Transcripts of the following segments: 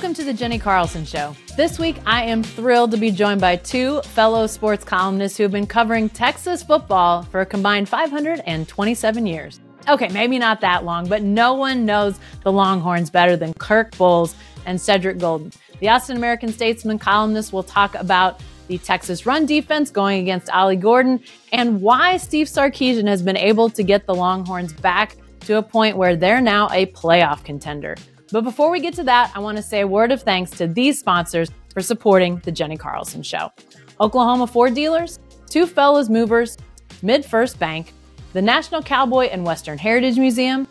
Welcome to the Jenni Carlson Show. This week, I am thrilled to be joined by two fellow sports columnists who have been covering Texas football for a combined 527 years. Okay, maybe not that long, but no one knows the Longhorns better than Kirk Bohls and Cedric Golden. The Austin American Statesman columnist will talk about the Texas run defense going against Ollie Gordon and why Steve Sarkisian has been able to get the Longhorns back to a point where they're now a playoff contender. But before we get to that, I want to say a word of thanks to these sponsors for supporting the Jenni Carlson Show Oklahoma Ford Dealers, Two Fellas Movers, MidFirst Bank, the National Cowboy and Western Heritage Museum,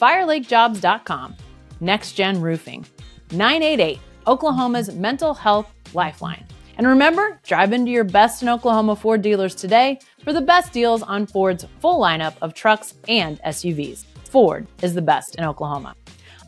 FireLakeJobs.com, Next Gen Roofing, 988, Oklahoma's mental health lifeline. And remember, drive into your best in Oklahoma Ford dealers today for the best deals on Ford's full lineup of trucks and SUVs. Ford is the best in Oklahoma.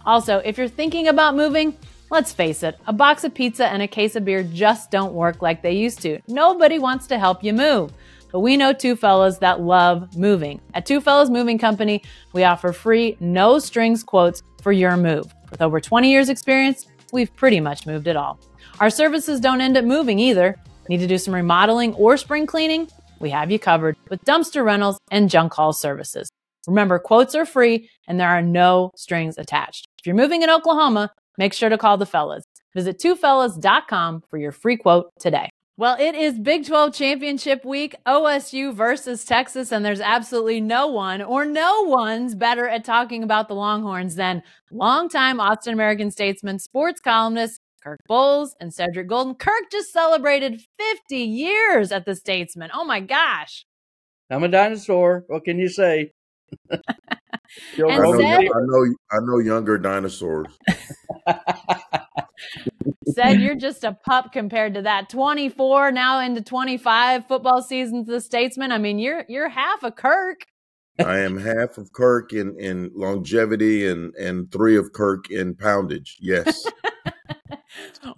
Also, if you're thinking about moving, let's face it, a box of pizza and a case of beer just don't work like they used to. Nobody wants to help you move. But we know two fellas that love moving. At Two Fellas Moving Company, we offer free, no strings quotes for your move. With over 20 years' experience, we've pretty much moved it all. Our services don't end at moving either. Need to do some remodeling or spring cleaning? We have you covered with dumpster rentals and junk haul services. Remember, quotes are free and there are no strings attached. If you're moving in Oklahoma, make sure to call the fellas. Visit twofellas.com for your free quote today. Well, it is Big 12 Championship Week, OSU versus Texas, and there's absolutely no one or no one's better at talking about the Longhorns than longtime Austin American statesman, sports columnist Kirk Bohls and Cedric Golden. Kirk just celebrated 50 years at the Statesman. Oh my gosh. I'm a dinosaur. What can you say? And I know, Ced- I know, I know younger dinosaurs. Ced you're just a pup compared to that. 24 now into 25 football seasons, the Statesman. I mean, you're you're half a Kirk. I am half of Kirk in, in longevity and, and three of Kirk in poundage. Yes.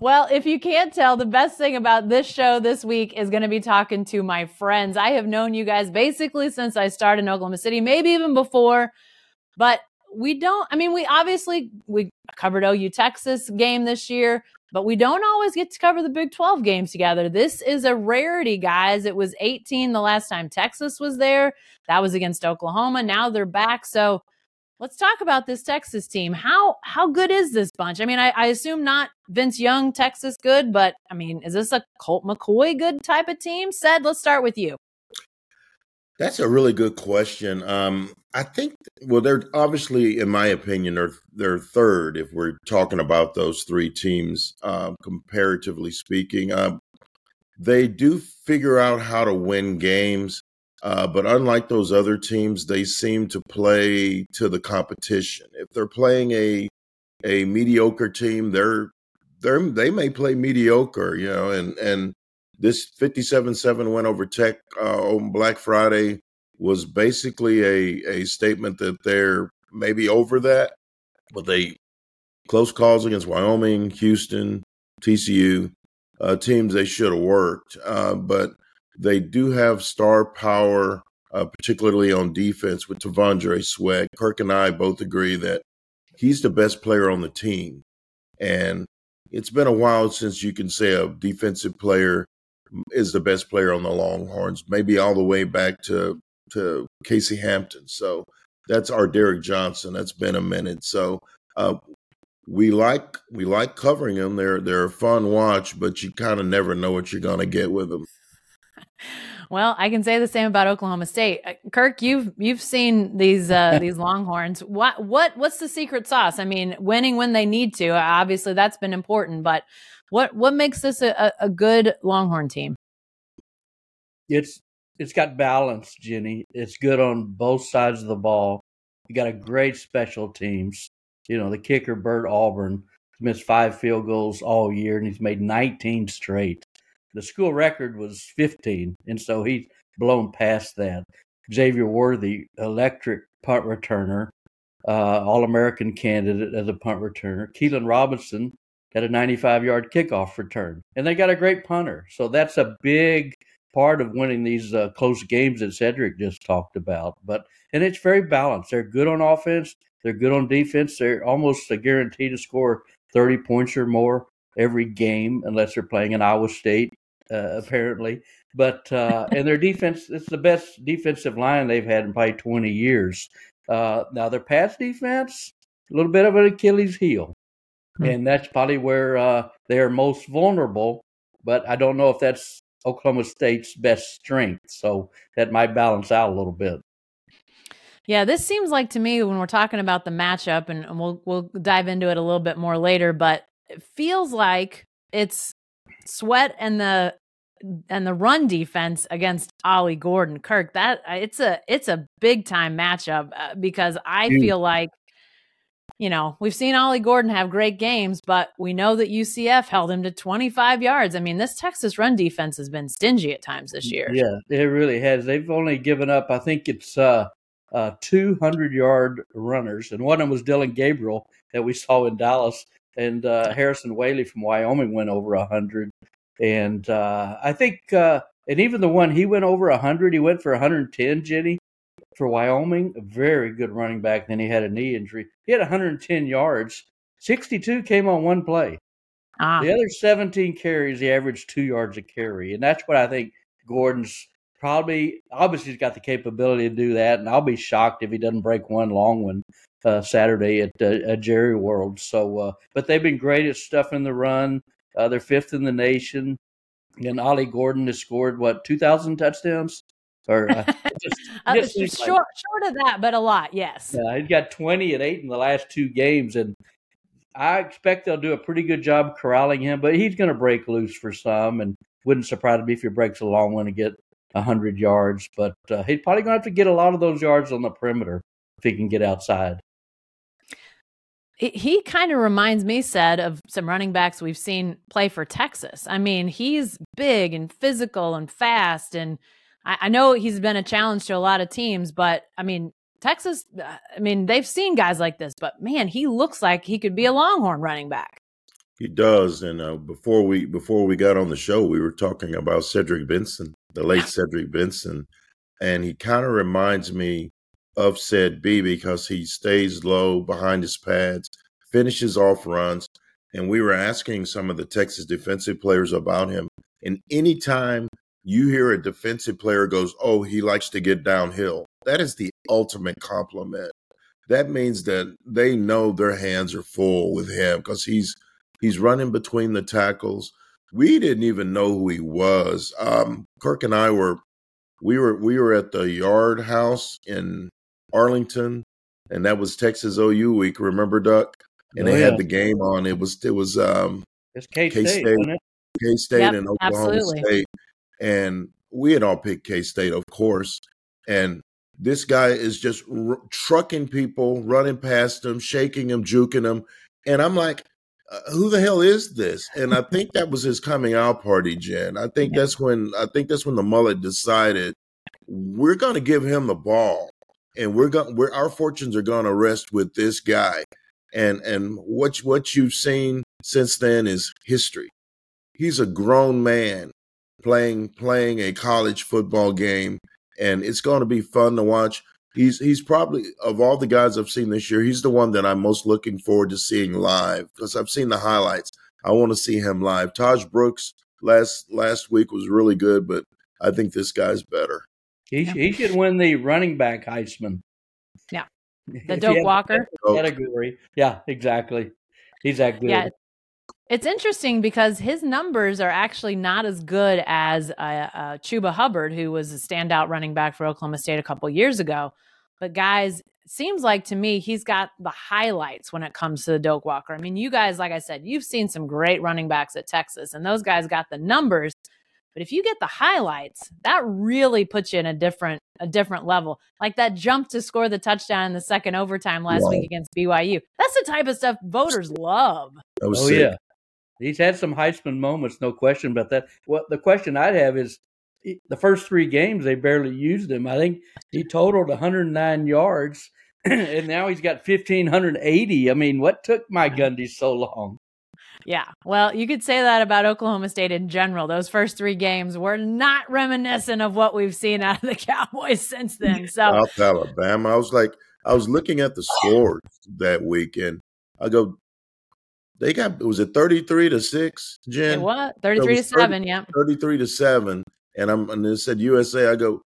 Well, if you can't tell, the best thing about this show this week is going to be talking to my friends. I have known you guys basically since I started in Oklahoma City, maybe even before, but we don't, I mean, we obviously, we covered OU Texas game this year, but we don't always get to cover the Big 12 games together. This is a rarity, guys. It was 18 the last time Texas was there. That was against Oklahoma. Now they're back. So, Let's talk about this Texas team. How how good is this bunch? I mean, I, I, assume not Vince Young, Texas good, but I mean, is this a Colt McCoy good type of team? Ced, let's start with you. That's a really good question. Um, I think, well, they're obviously, in my opinion, they're, they're third if we're talking about those three teams, uh, comparatively speaking. Uh, they do figure out how to win games. Uh, but unlike those other teams, they seem to play to the competition. If they're playing a a mediocre team, they're they're they may play mediocre, you know. And and this 57-7 win over Tech uh, on Black Friday was basically a a statement that they're maybe over that, but they close calls against Wyoming, Houston, TCU, uh, teams they should have worked, uh, but they do have star power, uh, particularly on defense with T'Vondre Sweat. Kirk and I both agree that he's the best player on the team. And it's been a while since you can say a defensive player is the best player on the Longhorns, maybe all the way back to, to Casey Hampton. So that's our Derrick Johnson. That's been a minute. So uh, we like we like covering them. They're they're a fun watch, but you kind of never know what you're going to get with them. Well, I can say the same about Oklahoma State. Uh, Kirk, you've you've seen these uh, these Longhorns. What what what's the secret sauce? I mean, winning when they need to. Obviously, that's been important. But what what makes this a, a good Longhorn team? It's it's got balance, Jenni. It's good on both sides of the ball. You got a great special teams. You know, the kicker Bert Auburn missed five field goals all year, and he's made 19 straight. The school record was 15, and so he's blown past that. Xavier Worthy, electric punt returner, uh, All American candidate as a punt returner. Keilan Robinson had a 95 yard kickoff return, and they got a great punter. So that's a big part of winning these uh, close games that Cedric just talked about. But and it's very balanced. They're good on offense. They're good on defense. They're almost a guarantee to score 30 points or more every game, unless they're playing in Iowa State, uh, apparently. But uh, and their defense, it's the best defensive line they've had in probably 20 years. Uh, now their pass defense, a little bit of an Achilles heel, hmm. and that's probably where uh, they are most vulnerable. But I don't know if that's Oklahoma State's best strength, so that might balance out a little bit. Yeah, this seems like to me when we're talking about the matchup, and we'll we'll dive into it a little bit more later, but it feels like it's Sweat and the and the run defense against Ollie Gordon. Kirk, that it's a it's a big time matchup uh, because I feel like you know, we've seen Ollie Gordon have great games, but we know that UCF held him to 25 yards. I mean, this Texas run defense has been stingy at times this year. Yeah, it really has. They've only given up, I think it's uh, uh, 200 yard runners, and one of them was Dillon Gabriel that we saw in Dallas, and uh, Harrison Waylee from Wyoming went over 100. And uh, I think, uh, and even the one he went over 100, he went for 110, Jenni, for Wyoming. A very good running back. Then he had a knee injury. He had 110 yards. 62 came on one play. Ah. The other 17 carries, he averaged two yards a carry. And that's what I think Gordon's probably, obviously, he's got the capability to do that. And I'll be shocked if he doesn't break one long one uh, Saturday at, uh, at Jerry World. So, uh, but they've been great at stuffing the run. Uh, they're fifth in the nation. And Ollie Gordon has scored what two thousand touchdowns, or uh, just, uh, just short like, short of that, but a lot. Yes. Yeah, he's got twenty and eight in the last two games, and I expect they'll do a pretty good job corralling him. But he's going to break loose for some, and wouldn't surprise me if he breaks a long one to get hundred yards. But uh, he's probably going to have to get a lot of those yards on the perimeter if he can get outside he kind of reminds me, Ced, of some running backs we've seen play for Texas. I mean, he's big and physical and fast. And I, I, know he's been a challenge to a lot of teams, but I mean, Texas, uh, I mean, they've seen guys like this, but man, he looks like he could be a Longhorn running back. He does. And uh, before we before we got on the show, we were talking about Cedric Benson, the late Cedric Benson, and he kind of reminds me of Ced B because he stays low behind his pads, finishes off runs. And we were asking some of the Texas defensive players about him. And anytime you hear a defensive player goes, Oh, he likes to get downhill, that is the ultimate compliment. That means that they know their hands are full with him because he's he's running between the tackles. We didn't even know who he was. Um, Kirk and I were we were we were at the Yard House in Arlington, and that was Texas OU week. Remember, Duck? And oh, they yeah. had the game on. It was it was um it's K State, K State yep, and Oklahoma absolutely. State, and we had all picked K State, of course. And this guy is just r- trucking people, running past them, shaking them, juking them, and I'm like, uh, who the hell is this? And I think that was his coming out party, Jen. I think yeah. that's when I think that's when the mullet decided we're going to give him the ball and we're going we're our fortunes are going to rest with this guy and and what what you've seen since then is history he's a grown man playing playing a college football game and it's going to be fun to watch he's he's probably of all the guys I've seen this year he's the one that I'm most looking forward to seeing live because I've seen the highlights I want to see him live Taj Brooks last last week was really good but I think this guy's better he, yeah. he should win the running back Heisman. Yeah. The Doak Walker category. Yeah, exactly. He's that good. Yeah. It's interesting because his numbers are actually not as good as uh, uh, Chuba Hubbard, who was a standout running back for Oklahoma State a couple years ago. But guys, seems like to me he's got the highlights when it comes to the Doak Walker. I mean, you guys, like I said, you've seen some great running backs at Texas, and those guys got the numbers. But if you get the highlights, that really puts you in a different a different level. Like that jump to score the touchdown in the second overtime last wow. week against BYU. That's the type of stuff voters love. oh sick. yeah, he's had some Heisman moments, no question about that. What the question I'd have is the first three games they barely used him. I think he totaled 109 yards, and now he's got 1580. I mean, what took my Gundy so long? Yeah. Well, you could say that about Oklahoma State in general. Those first three games were not reminiscent of what we've seen out of the Cowboys since then. So South Alabama. I was like, I was looking at the scores that week and I go, they got was it thirty three to six, Jen? What thirty three to seven. Yeah, thirty three to seven. And I'm and it said USA. I go,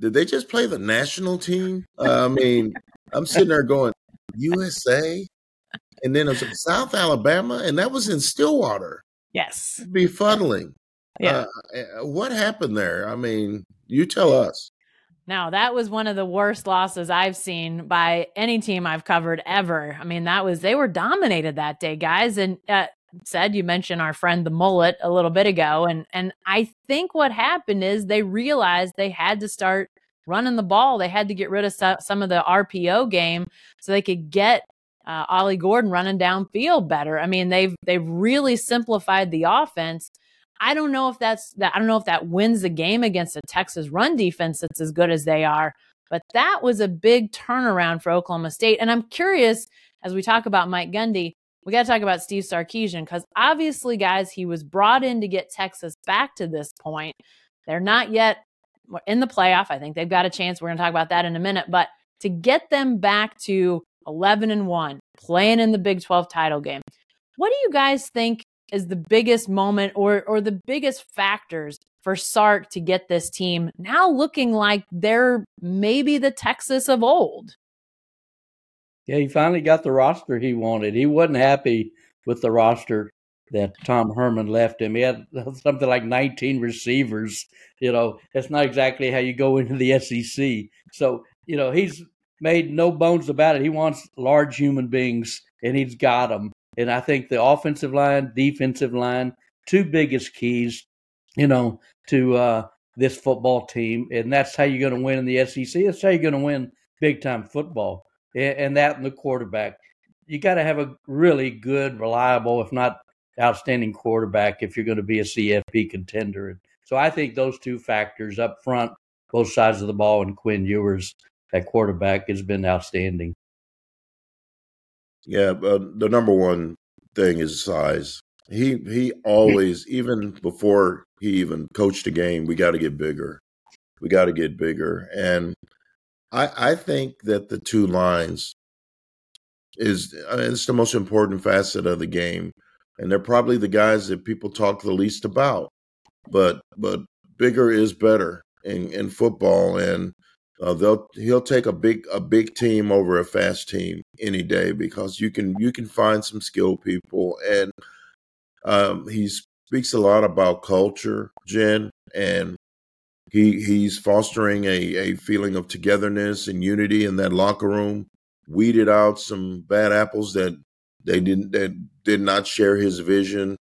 did they just play the national team? Uh, I mean, I'm sitting there going USA, and then it was South Alabama, and that was in Stillwater. Yes, befuddling. Yeah, uh, what happened there? I mean, you tell us. Now, that was one of the worst losses I've seen by any team I've covered ever. I mean, that was, they were dominated that day, guys. And uh, Ced, you mentioned our friend the mullet a little bit ago. And, and I think what happened is they realized they had to start running the ball. They had to get rid of some of the RPO game so they could get uh, Ollie Gordon running downfield better. I mean, they've they've really simplified the offense, I don't know if that's that. I don't know if that wins the game against a Texas run defense that's as good as they are. But that was a big turnaround for Oklahoma State. And I'm curious as we talk about Mike Gundy, we got to talk about Steve Sarkisian because obviously, guys, he was brought in to get Texas back to this point. They're not yet in the playoff. I think they've got a chance. We're going to talk about that in a minute. But to get them back to 11 and 1, playing in the Big 12 title game, what do you guys think is the biggest moment or or the biggest factors for Sark to get this team now looking like they're maybe the Texas of old? Yeah, he finally got the roster he wanted. He wasn't happy with the roster that Tom Herman left him. He had something like 19 receivers. You know, that's not exactly how you go into the SEC. So, you know, he's made no bones about it. He wants large human beings, and he's got them. And I think the offensive line, defensive line, two biggest keys, you know, to uh, this football team. And that's how you're going to win in the SEC. That's how you're going to win big time football. And, and that and the quarterback. You got to have a really good, reliable, if not outstanding quarterback if you're going to be a CFP contender. So I think those two factors up front, both sides of the ball, and Quinn Ewers at quarterback has been outstanding. Yeah, uh, the number one thing is size. He he always, even before he even coached a game, we got to get bigger. We got to get bigger, and I I think that the two lines is I mean, it's the most important facet of the game, and they're probably the guys that people talk the least about. But but bigger is better in in football, and uh, they'll he'll take a big a big team over a fast team any day because you can you can find some skilled people and um, he speaks a lot about culture, Jen, and he he's fostering a, a feeling of togetherness and unity in that locker room. Weeded out some bad apples that they didn't that did not share his vision.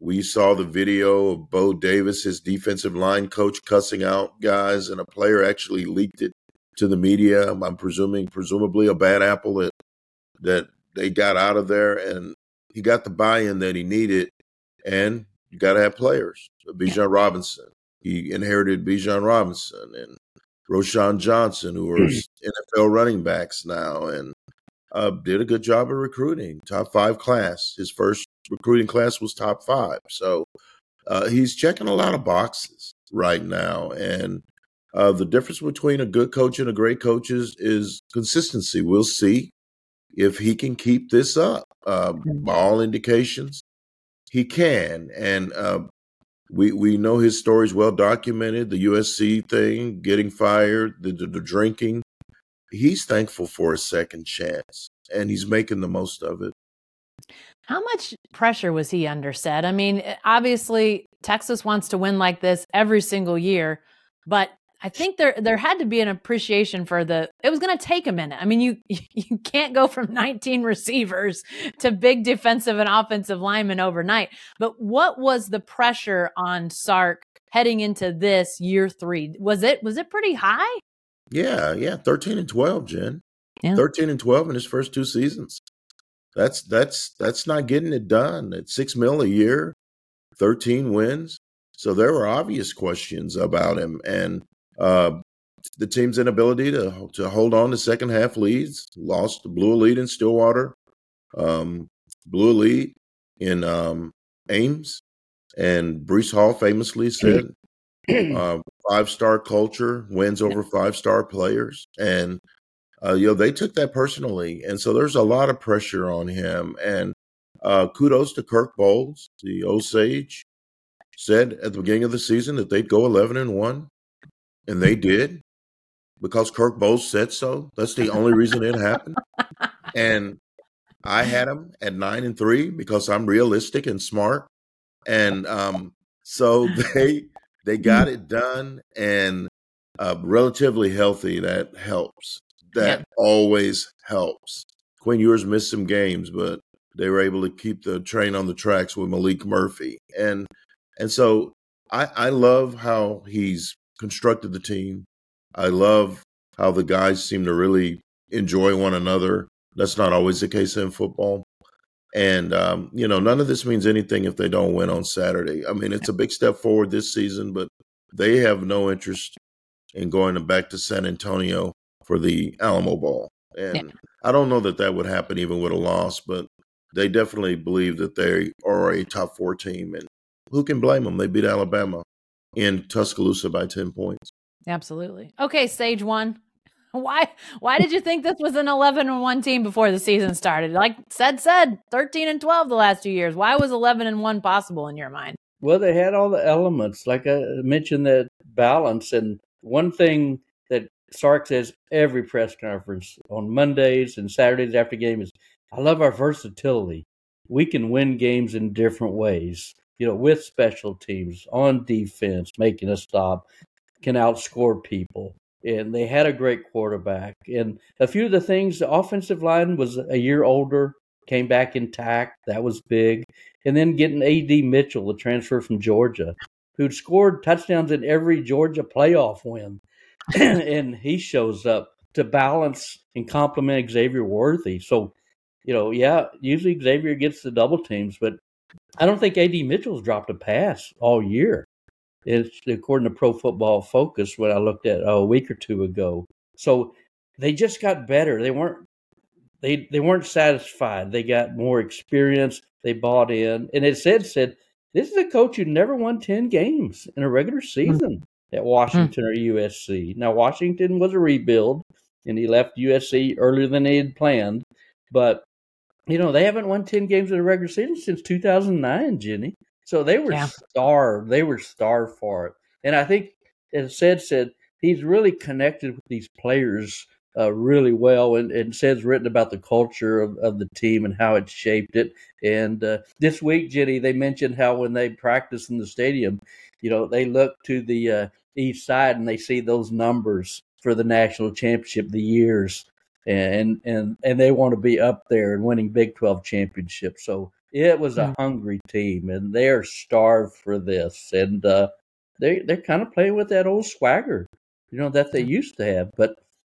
We saw the video of Bo Davis, his defensive line coach, cussing out guys, and a player actually leaked it to the media. I'm presuming, presumably, a bad apple that that they got out of there, and he got the buy-in that he needed. And you got to have players. Bijan Robinson, he inherited Bijan Robinson and Roschon Johnson, who are NFL running backs now, and uh, did a good job of recruiting. Top five class. His first recruiting class was top five. So uh, he's checking a lot of boxes right now, and uh, the difference between a good coach and a great coach is, is consistency. We'll see if he can keep this up. Uh, by all indications, he can. And uh, we we know his story is well documented. The USC thing, getting fired, the, the, the drinking. He's thankful for a second chance, and he's making the most of it. How much pressure was he under? Ced, I mean, obviously Texas wants to win like this every single year, but I think there there had to be an appreciation for the it was going to take a minute. I mean, you you can't go from 19 receivers to big defensive and offensive linemen overnight. But what was the pressure on Sark heading into this year 3? Was it was it pretty high? Yeah, yeah, 13 and 12, Jen. Yeah. 13 and 12 in his first two seasons. That's that's that's not getting it done. At 6 mil a year, 13 wins. So there were obvious questions about him and uh, the team's inability to to hold on to second half leads, lost, blew a lead in Stillwater, um, blew a lead in um, Ames, and Breece Hall famously said, uh, five star culture wins over five star players," and uh, you know they took that personally, and so there's a lot of pressure on him, and uh, kudos to Kirk Bohls, the Osage, said at the beginning of the season that they'd go 11 and 1, and they did because Kirk Bohls said so. That's the only reason it happened. And I had them at 9 and 3 because I'm realistic and smart. And um, so they they got it done and uh, relatively healthy. That helps. That yep. always helps. Quinn Ewers missed some games, but they were able to keep the train on the tracks with Maalik Murphy. And and so I, I love how he's constructed the team. I love how the guys seem to really enjoy one another. That's not always the case in football. And, um, you know, none of this means anything if they don't win on Saturday. I mean, it's a big step forward this season, but they have no interest in going back to San Antonio for the Alamo Bowl. And yeah. I don't know that that would happen even with a loss, but they definitely believe that they are a top four team. And who can blame them? They beat Alabama in Tuscaloosa by 10 points. Absolutely. Okay, stage one. Why why did you think this was an 11 and 1 team before the season started? Like Ced said, 13 and 12 the last two years. Why was 11 and 1 possible in your mind? Well, they had all the elements like I mentioned that balance and one thing that Sark says every press conference on Mondays and Saturdays after game is I love our versatility. We can win games in different ways. You know, with special teams, on defense, making a stop, can outscore people and they had a great quarterback. And a few of the things, the offensive line was a year older, came back intact. That was big. And then getting A.D. Mitchell, the transfer from Georgia, who'd scored touchdowns in every Georgia playoff win. and he shows up to balance and complement Xavier Worthy. So, you know, yeah, usually Xavier gets the double teams, but I don't think A.D. Mitchell's dropped a pass all year. It's according to Pro Football Focus, what I looked at a week or two ago. So they just got better. They weren't they they weren't satisfied. They got more experience. They bought in, and it Ced said this is a coach who never won ten games in a regular hmm. season mm. at Washington mm. or USC. Now Washington was a rebuild, and he left USC earlier than they had planned. But you know they haven't won ten games in a regular season since 2009, Jenni. So they were yeah. starved. They were starved for it. And I think, as Ced said, he's really connected with these players uh, really well. And, and says written about the culture of, of the team and how it shaped it. And uh, this week, Jenni, they mentioned how when they practice in the stadium, you know, they look to the uh, east side and they see those numbers for the national championship, the years, and and and they want to be up there and winning Big Twelve championships. So it was a hungry team, and they're starved for this, and uh, they they're kind of playing with that old swagger, you know, that they used to have. But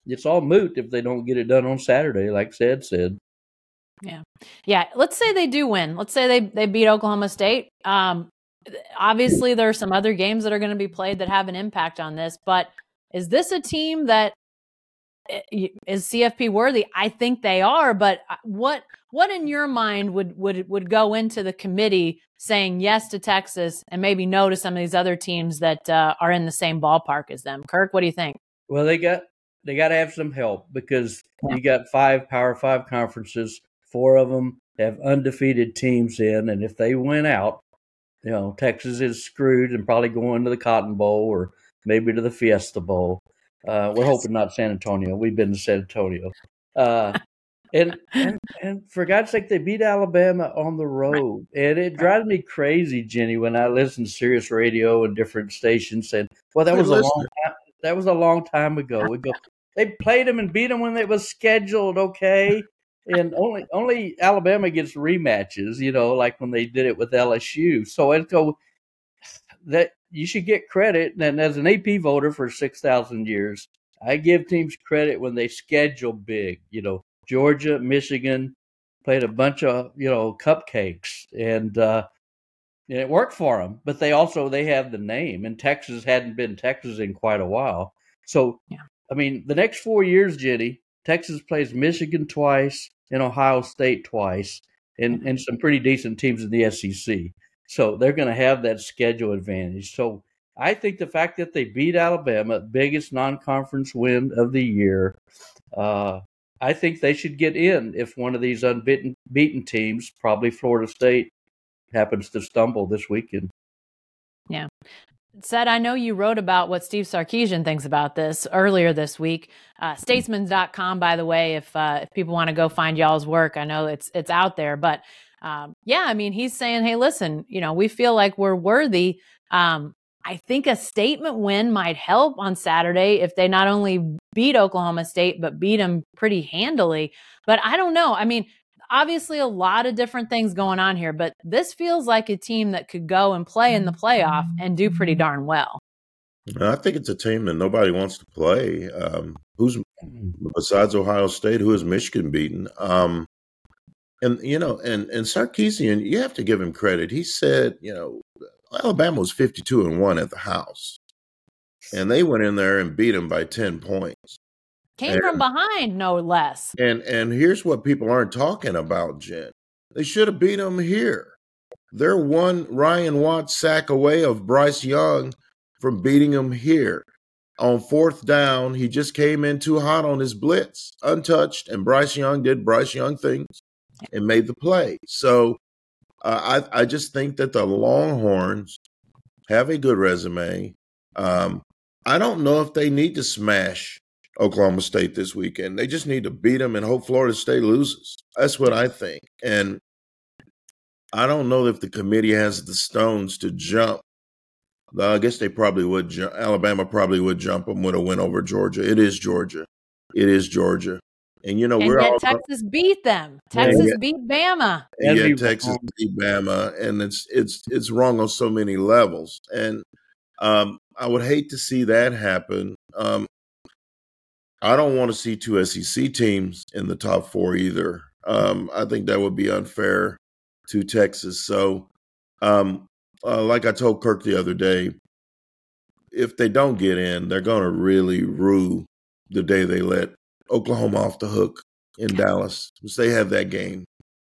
it's all moot if they don't get it done on Saturday, like Ced said. Yeah, yeah. Let's say they do win. Let's say they they beat Oklahoma State. Um, obviously, there are some other games that are going to be played that have an impact on this. But is this a team that is CFP worthy? I think they are, but uh, what what in your mind would would would go into the committee saying yes to Texas and maybe no to some of these other teams that uh, are in the same ballpark as them? Kirk, what do you think? Well, they got they got to have some help because yeah. you got five Power Five conferences, four of them have undefeated teams in, and if they win out, you know Texas is screwed and probably going to the Cotton Bowl or maybe to the Fiesta Bowl. Uh, we're hoping not San Antonio. We've been to San Antonio. Uh, and, and and for God's sake, they beat Alabama on the road, and it drives me crazy, Jenni, when I listen to Sirius Radio and different stations saying, "Well, that was a long time, that was a long time ago." We go, they played them and beat them when it was scheduled, okay? And only only Alabama gets rematches, you know, like when they did it with LSU. So it go that you should get credit. And as an AP voter for 6,000 years, I give teams credit when they schedule big. You know, Georgia, Michigan played a bunch of, you know, cupcakes and, uh, and it worked for them, but they also they have the name, and Texas hadn't been Texas in quite a while. So, yeah. I mean, the next four years, Jenni, Texas plays Michigan twice and Ohio State twice, and, and some pretty decent teams in the SEC. So they're going to have that schedule advantage. So I think the fact that they beat Alabama, biggest non-conference win of the year, uh, I think they should get in if one of these unbeaten beaten teams, probably Florida State, happens to stumble this weekend. Yeah. Ced, I know you wrote about what Steve Sarkisian thinks about this earlier this week. Uh, statesman.com, by the way, if, uh, if people want to go find y'all's work, I know it's, it's out there. But um, yeah, I mean, he's saying, hey, listen, you know, we feel like we're worthy. Um, I think a statement win might help on Saturday if they not only beat Oklahoma State, but beat them pretty handily. But I don't know. I mean, obviously a lot of different things going on here, but this feels like a team that could go and play in the playoff and do pretty darn well. I think it's a team that nobody wants to play. Um, who's besides Ohio State? Who has Michigan beaten? Um, and you know, and and Sarkisian, you have to give him credit. He said, you know, Alabama was 52 and 1 at the house. And they went in there and beat them by 10 points. Came and, from behind, no less. And and here's what people aren't talking about, Jen. They should have beat them here. They're one Ryan Watts sack away of Bryce Young from beating them here. On fourth down, he just came in too hot on his blitz, untouched, and Bryce Young did Bryce Young things and made the play. So uh, I I just think that the Longhorns have a good resume. Um, I don't know if they need to smash Oklahoma State this weekend. They just need to beat them and hope Florida State loses. That's what I think. And I don't know if the committee has the stones to jump. I guess they probably would. Ju- Alabama probably would jump them with a win over Georgia. It is Georgia. It is Georgia. And you know and we're yet all Texas beat them. Texas yeah, beat Bama. Yeah, Texas beat Bama, and it's it's it's wrong on so many levels. And um, I would hate to see that happen. Um, I don't want to see two SEC teams in the top four either. Um, I think that would be unfair to Texas. So, um, uh, like I told Kirk the other day, if they don't get in, they're going to really rue the day they let Oklahoma off the hook in Dallas they have that game,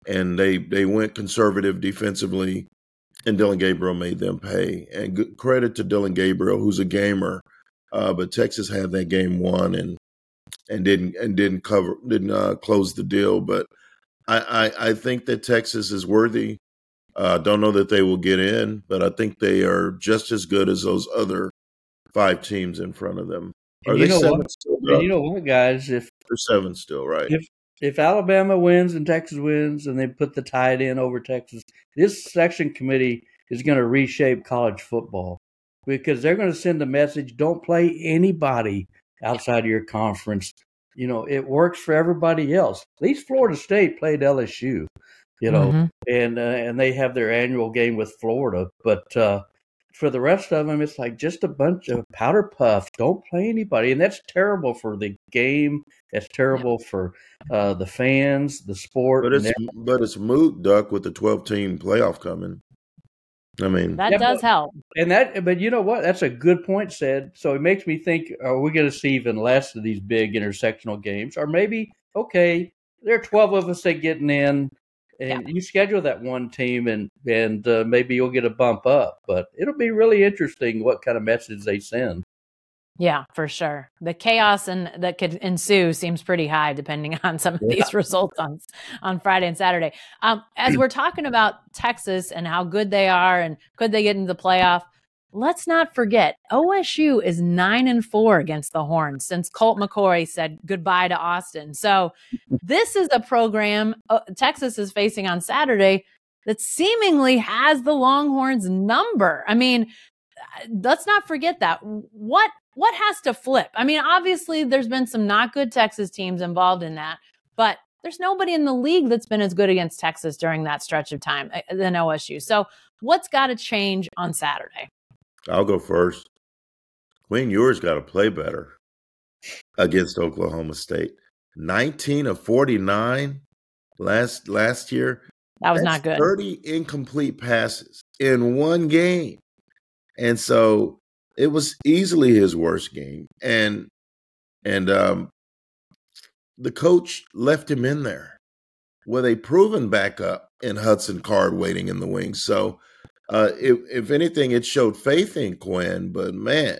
and they they went conservative defensively, and Dillon Gabriel made them pay. And credit to Dillon Gabriel, who's a gamer, uh, but Texas had that game won and and didn't and didn't cover didn't uh, close the deal. But I, I, I think that Texas is worthy. Uh, don't know that they will get in, but I think they are just as good as those other five teams in front of them. Are you know what? you know what, guys? If they're seven still, right? If if Alabama wins and Texas wins, and they put the tide in over Texas, this section committee is going to reshape college football because they're going to send a message: don't play anybody outside of your conference. You know, it works for everybody else. At least Florida State played LSU, you know, mm-hmm. and uh, and they have their annual game with Florida, but uh, for the rest of them, it's like just a bunch of powder puff. Don't play anybody, and that's terrible for the game. That's terrible for uh, the fans, the sport. But it's but it's moot, Duck, with the twelve team playoff coming. I mean, that yeah, does but, help. And that, but you know what? That's a good point Ced. So it makes me think: Are we going to see even less of these big intersectional games, or maybe okay, there are twelve of us that getting in, and yeah. you schedule that one team, and and uh, maybe you'll get a bump up. But it'll be really interesting what kind of message they send. Yeah, for sure. The chaos and that could ensue seems pretty high, depending on some of yeah. these results on on Friday and Saturday. Um, as we're talking about Texas and how good they are, and could they get into the playoff? Let's not forget OSU is nine and four against the Horns since Colt McCoy said goodbye to Austin. So this is a program uh, Texas is facing on Saturday that seemingly has the Longhorns number. I mean, uh, let's not forget that. What what has to flip? I mean, obviously, there's been some not good Texas teams involved in that, but there's nobody in the league that's been as good against Texas during that stretch of time uh, than OSU. So, what's got to change on Saturday? I'll go first. Quinn Ewers got to play better against Oklahoma State. 19 of 49 last last year. That was not good. 30 incomplete passes in one game. And so it was easily his worst game, and and um, the coach left him in there with a proven backup in Hudson Card waiting in the wings. So, uh, if if anything, it showed faith in Quinn. But man,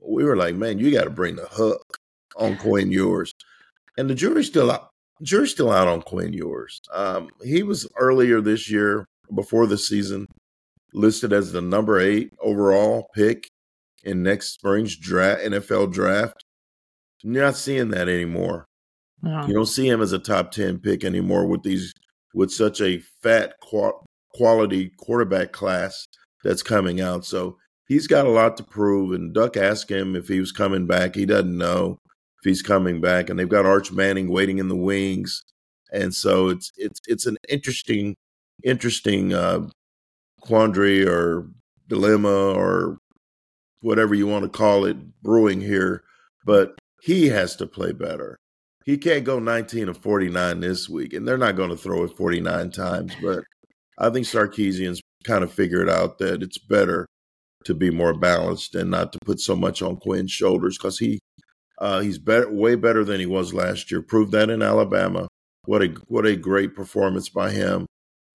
we were like, man, you got to bring the hook on Quinn Ewers. and the jury's still out. Jury's still out on Quinn Ewers. Um, he was earlier this year, before the season, listed as the number eight overall pick in next spring's draft NFL draft. You're not seeing that anymore. You don't see him as a top ten pick anymore with these with such a fat quality quarterback class that's coming out. So he's got a lot to prove. And Duck asked him if he was coming back. He doesn't know if he's coming back. And they've got Arch Manning waiting in the wings. And so it's it's it's an interesting interesting uh, quandary or dilemma or whatever you want to call it brewing here. But he has to play better. He can't go 19 of 49 this week, and they're not going to throw it 49 times. But I think Sarkisian's kind of figured out that it's better to be more balanced and not to put so much on Quinn's shoulders because he uh, he's better, way better than he was last year. Proved that in Alabama. What a what a great performance by him.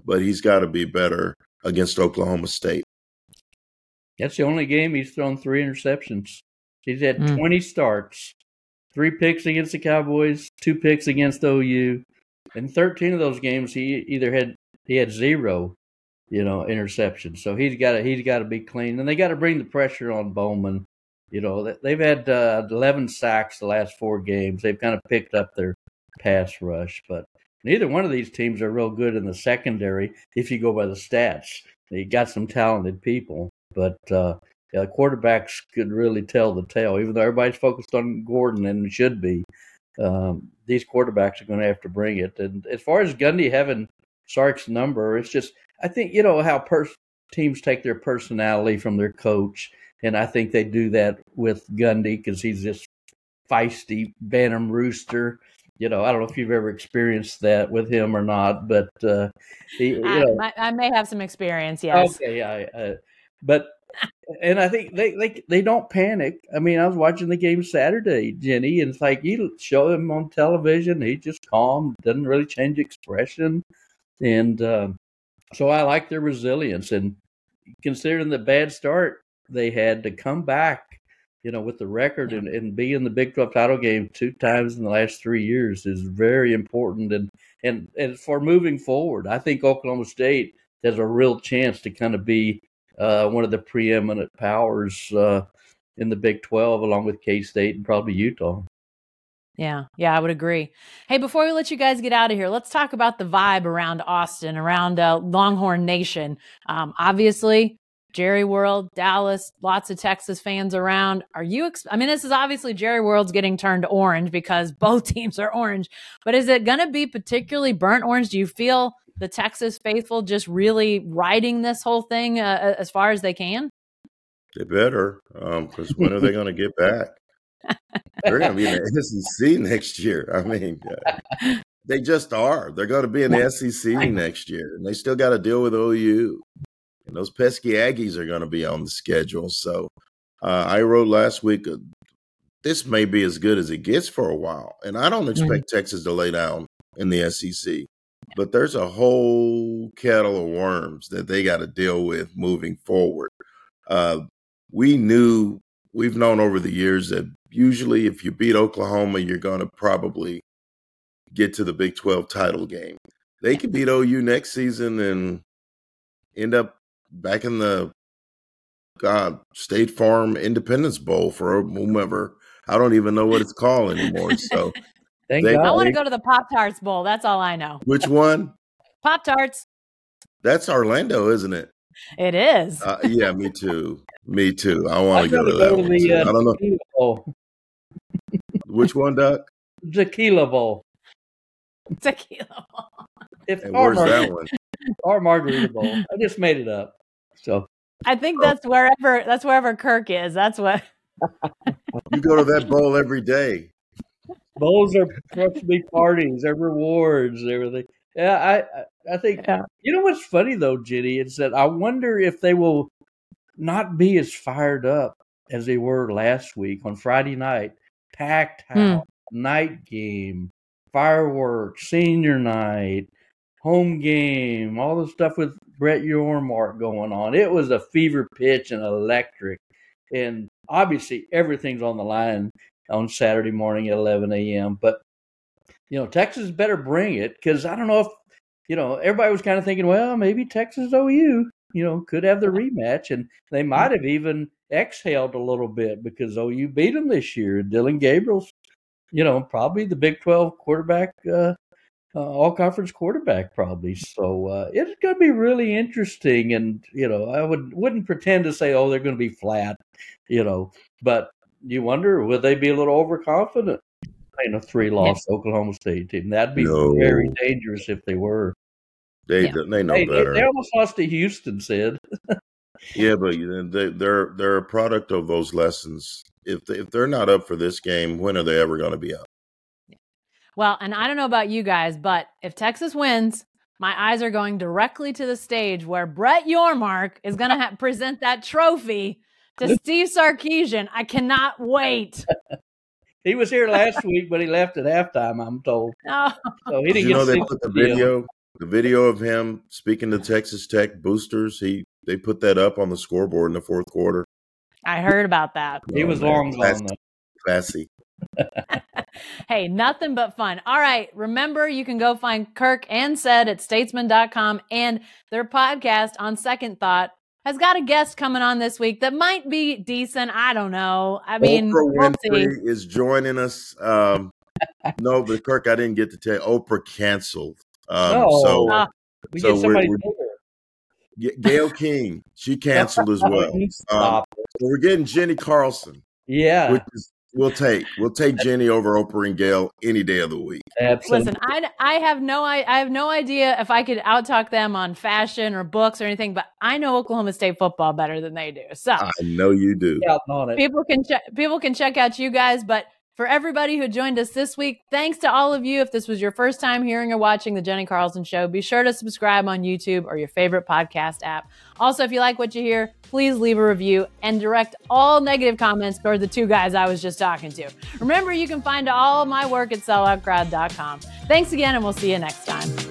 But he's got to be better against Oklahoma State. That's the only game he's thrown three interceptions. He's had mm. 20 starts, three picks against the Cowboys, two picks against OU. In 13 of those games, he either had he had zero, you know, interceptions. So he's got to he's got to be clean, and they got to bring the pressure on Bowman. You know, they've had uh, 11 sacks the last four games. They've kind of picked up their pass rush, but neither one of these teams are real good in the secondary if you go by the stats. They got some talented people, but uh, yeah, quarterbacks could really tell the tale. Even though everybody's focused on Gordon and should be, um, these quarterbacks are going to have to bring it. And as far as Gundy having Sark's number. It's just I think you know how pers- teams take their personality from their coach, and I think they do that with Gundy because he's this feisty Bantam rooster. You know, I don't know if you've ever experienced that with him or not, but uh, he, you know, I, I, may have some experience. Yes. Okay. Yeah. Uh, but and I think they, they they don't panic. I mean, I was watching the game Saturday, Jenni, and it's like you show him on television, he just calm, doesn't really change expression. And uh, so I like their resilience. And considering the bad start they had to come back, you know, with the record and, and be in the Big 12 title game two times in the last three years is very important. And, and, and for moving forward, I think Oklahoma State has a real chance to kind of be uh, one of the preeminent powers uh, in the Big 12, along with K State and probably Utah. Yeah, yeah, I would agree. Hey, before we let you guys get out of here, let's talk about the vibe around Austin, around uh, Longhorn Nation. Um, obviously, Jerry World, Dallas, lots of Texas fans around. Are you? Ex- I mean, this is obviously Jerry World's getting turned orange because both teams are orange. But is it going to be particularly burnt orange? Do you feel the Texas faithful just really riding this whole thing uh, as far as they can? They better, because um, when are they going to get back? They're going to be in the SEC next year. I mean, uh, they just are. They're going to be in the SEC next year, and they still got to deal with OU. And those pesky Aggies are going to be on the schedule. So uh, I wrote last week, uh, this may be as good as it gets for a while. And I don't expect mm-hmm. Texas to lay down in the SEC. But there's a whole kettle of worms that they got to deal with moving forward. Uh, we knew, we've known over the years that usually if you beat Oklahoma, you're going to probably get to the Big 12 title game. They could beat OU next season and end up back in the God State Farm Independence Bowl for whomever. I don't even know what it's called anymore. So they, I want to go to the Pop Tarts Bowl. That's all I know. Which one? Pop Tarts. That's Orlando, isn't it? It is. Uh, yeah, me too. Me too. I want to go to that one. The, uh, I don't know. Which one, Doc? Tequila Bowl. Tequila Bowl. If hey, where's that one? Or Margarita Bowl. I just made it up. So I think oh. that's wherever that's wherever Kirk is. That's what. you go to that bowl every day. Bowls are supposed to be parties, they're rewards, everything. Yeah, I I think yeah. you know what's funny though, Jenni, is that I wonder if they will not be as fired up as they were last week on Friday night packed house, hmm. night game, fireworks, senior night, home game, all the stuff with Brett Yormark going on. It was a fever pitch and electric. And obviously, everything's on the line on Saturday morning at 11 a.m. But you know, Texas better bring it because I don't know if you know everybody was kind of thinking, well, maybe Texas OU, you know, could have the rematch, and they might have even exhaled a little bit because OU beat them this year. Dillon Gabriel's, you know, probably the Big Twelve quarterback. Uh, uh, all conference quarterback probably. So uh, it's going to be really interesting. And you know, I would wouldn't pretend to say, oh, they're going to be flat, you know. But you wonder, would they be a little overconfident? In a three loss yeah. Oklahoma State team, that'd be no. very dangerous if they were. They yeah. they know they, better. They, almost lost to Houston, said. yeah, but they, they're they're a product of those lessons. If they, if they're not up for this game, when are they ever going to be up? Well, and I don't know about you guys, but if Texas wins, my eyes are going directly to the stage where Brett Yormark is going to ha- present that trophy to Steve Sarkisian. I cannot wait. he was here last week, but he left at halftime. I'm told. Oh. So he didn't. You know, they put the video, the video of him speaking to Texas Tech boosters. He they put that up on the scoreboard in the fourth quarter. I heard about that. He was oh, long classy. classy. hey, nothing but fun. All right. Remember, you can go find Kirk and Ced at statesman.com and their podcast on Second Thought has got a guest coming on this week that might be decent. I don't know. I mean, Oprah Winfrey we'll is joining us. Um, no, but Kirk, I didn't get to tell you, Oprah canceled. Um, no. So, uh, we so get somebody we're, Gayle King, she canceled as well. Um, so we're getting Jenni Carlson. Yeah. Which is We'll take we'll take Jenni over Oprah and Gayle any day of the week. Absolutely. Listen, I, I have no I, I have no idea if I could outtalk them on fashion or books or anything, but I know Oklahoma State football better than they do. So I know you do. People can check people can check out you guys, but for everybody who joined us this week, thanks to all of you. If this was your first time hearing or watching the Jenni Carlson Show, be sure to subscribe on YouTube or your favorite podcast app. Also, if you like what you hear, please leave a review and direct all negative comments toward the two guys I was just talking to. Remember, you can find all my work at selloutcrowd.com. Thanks again, and we'll see you next time.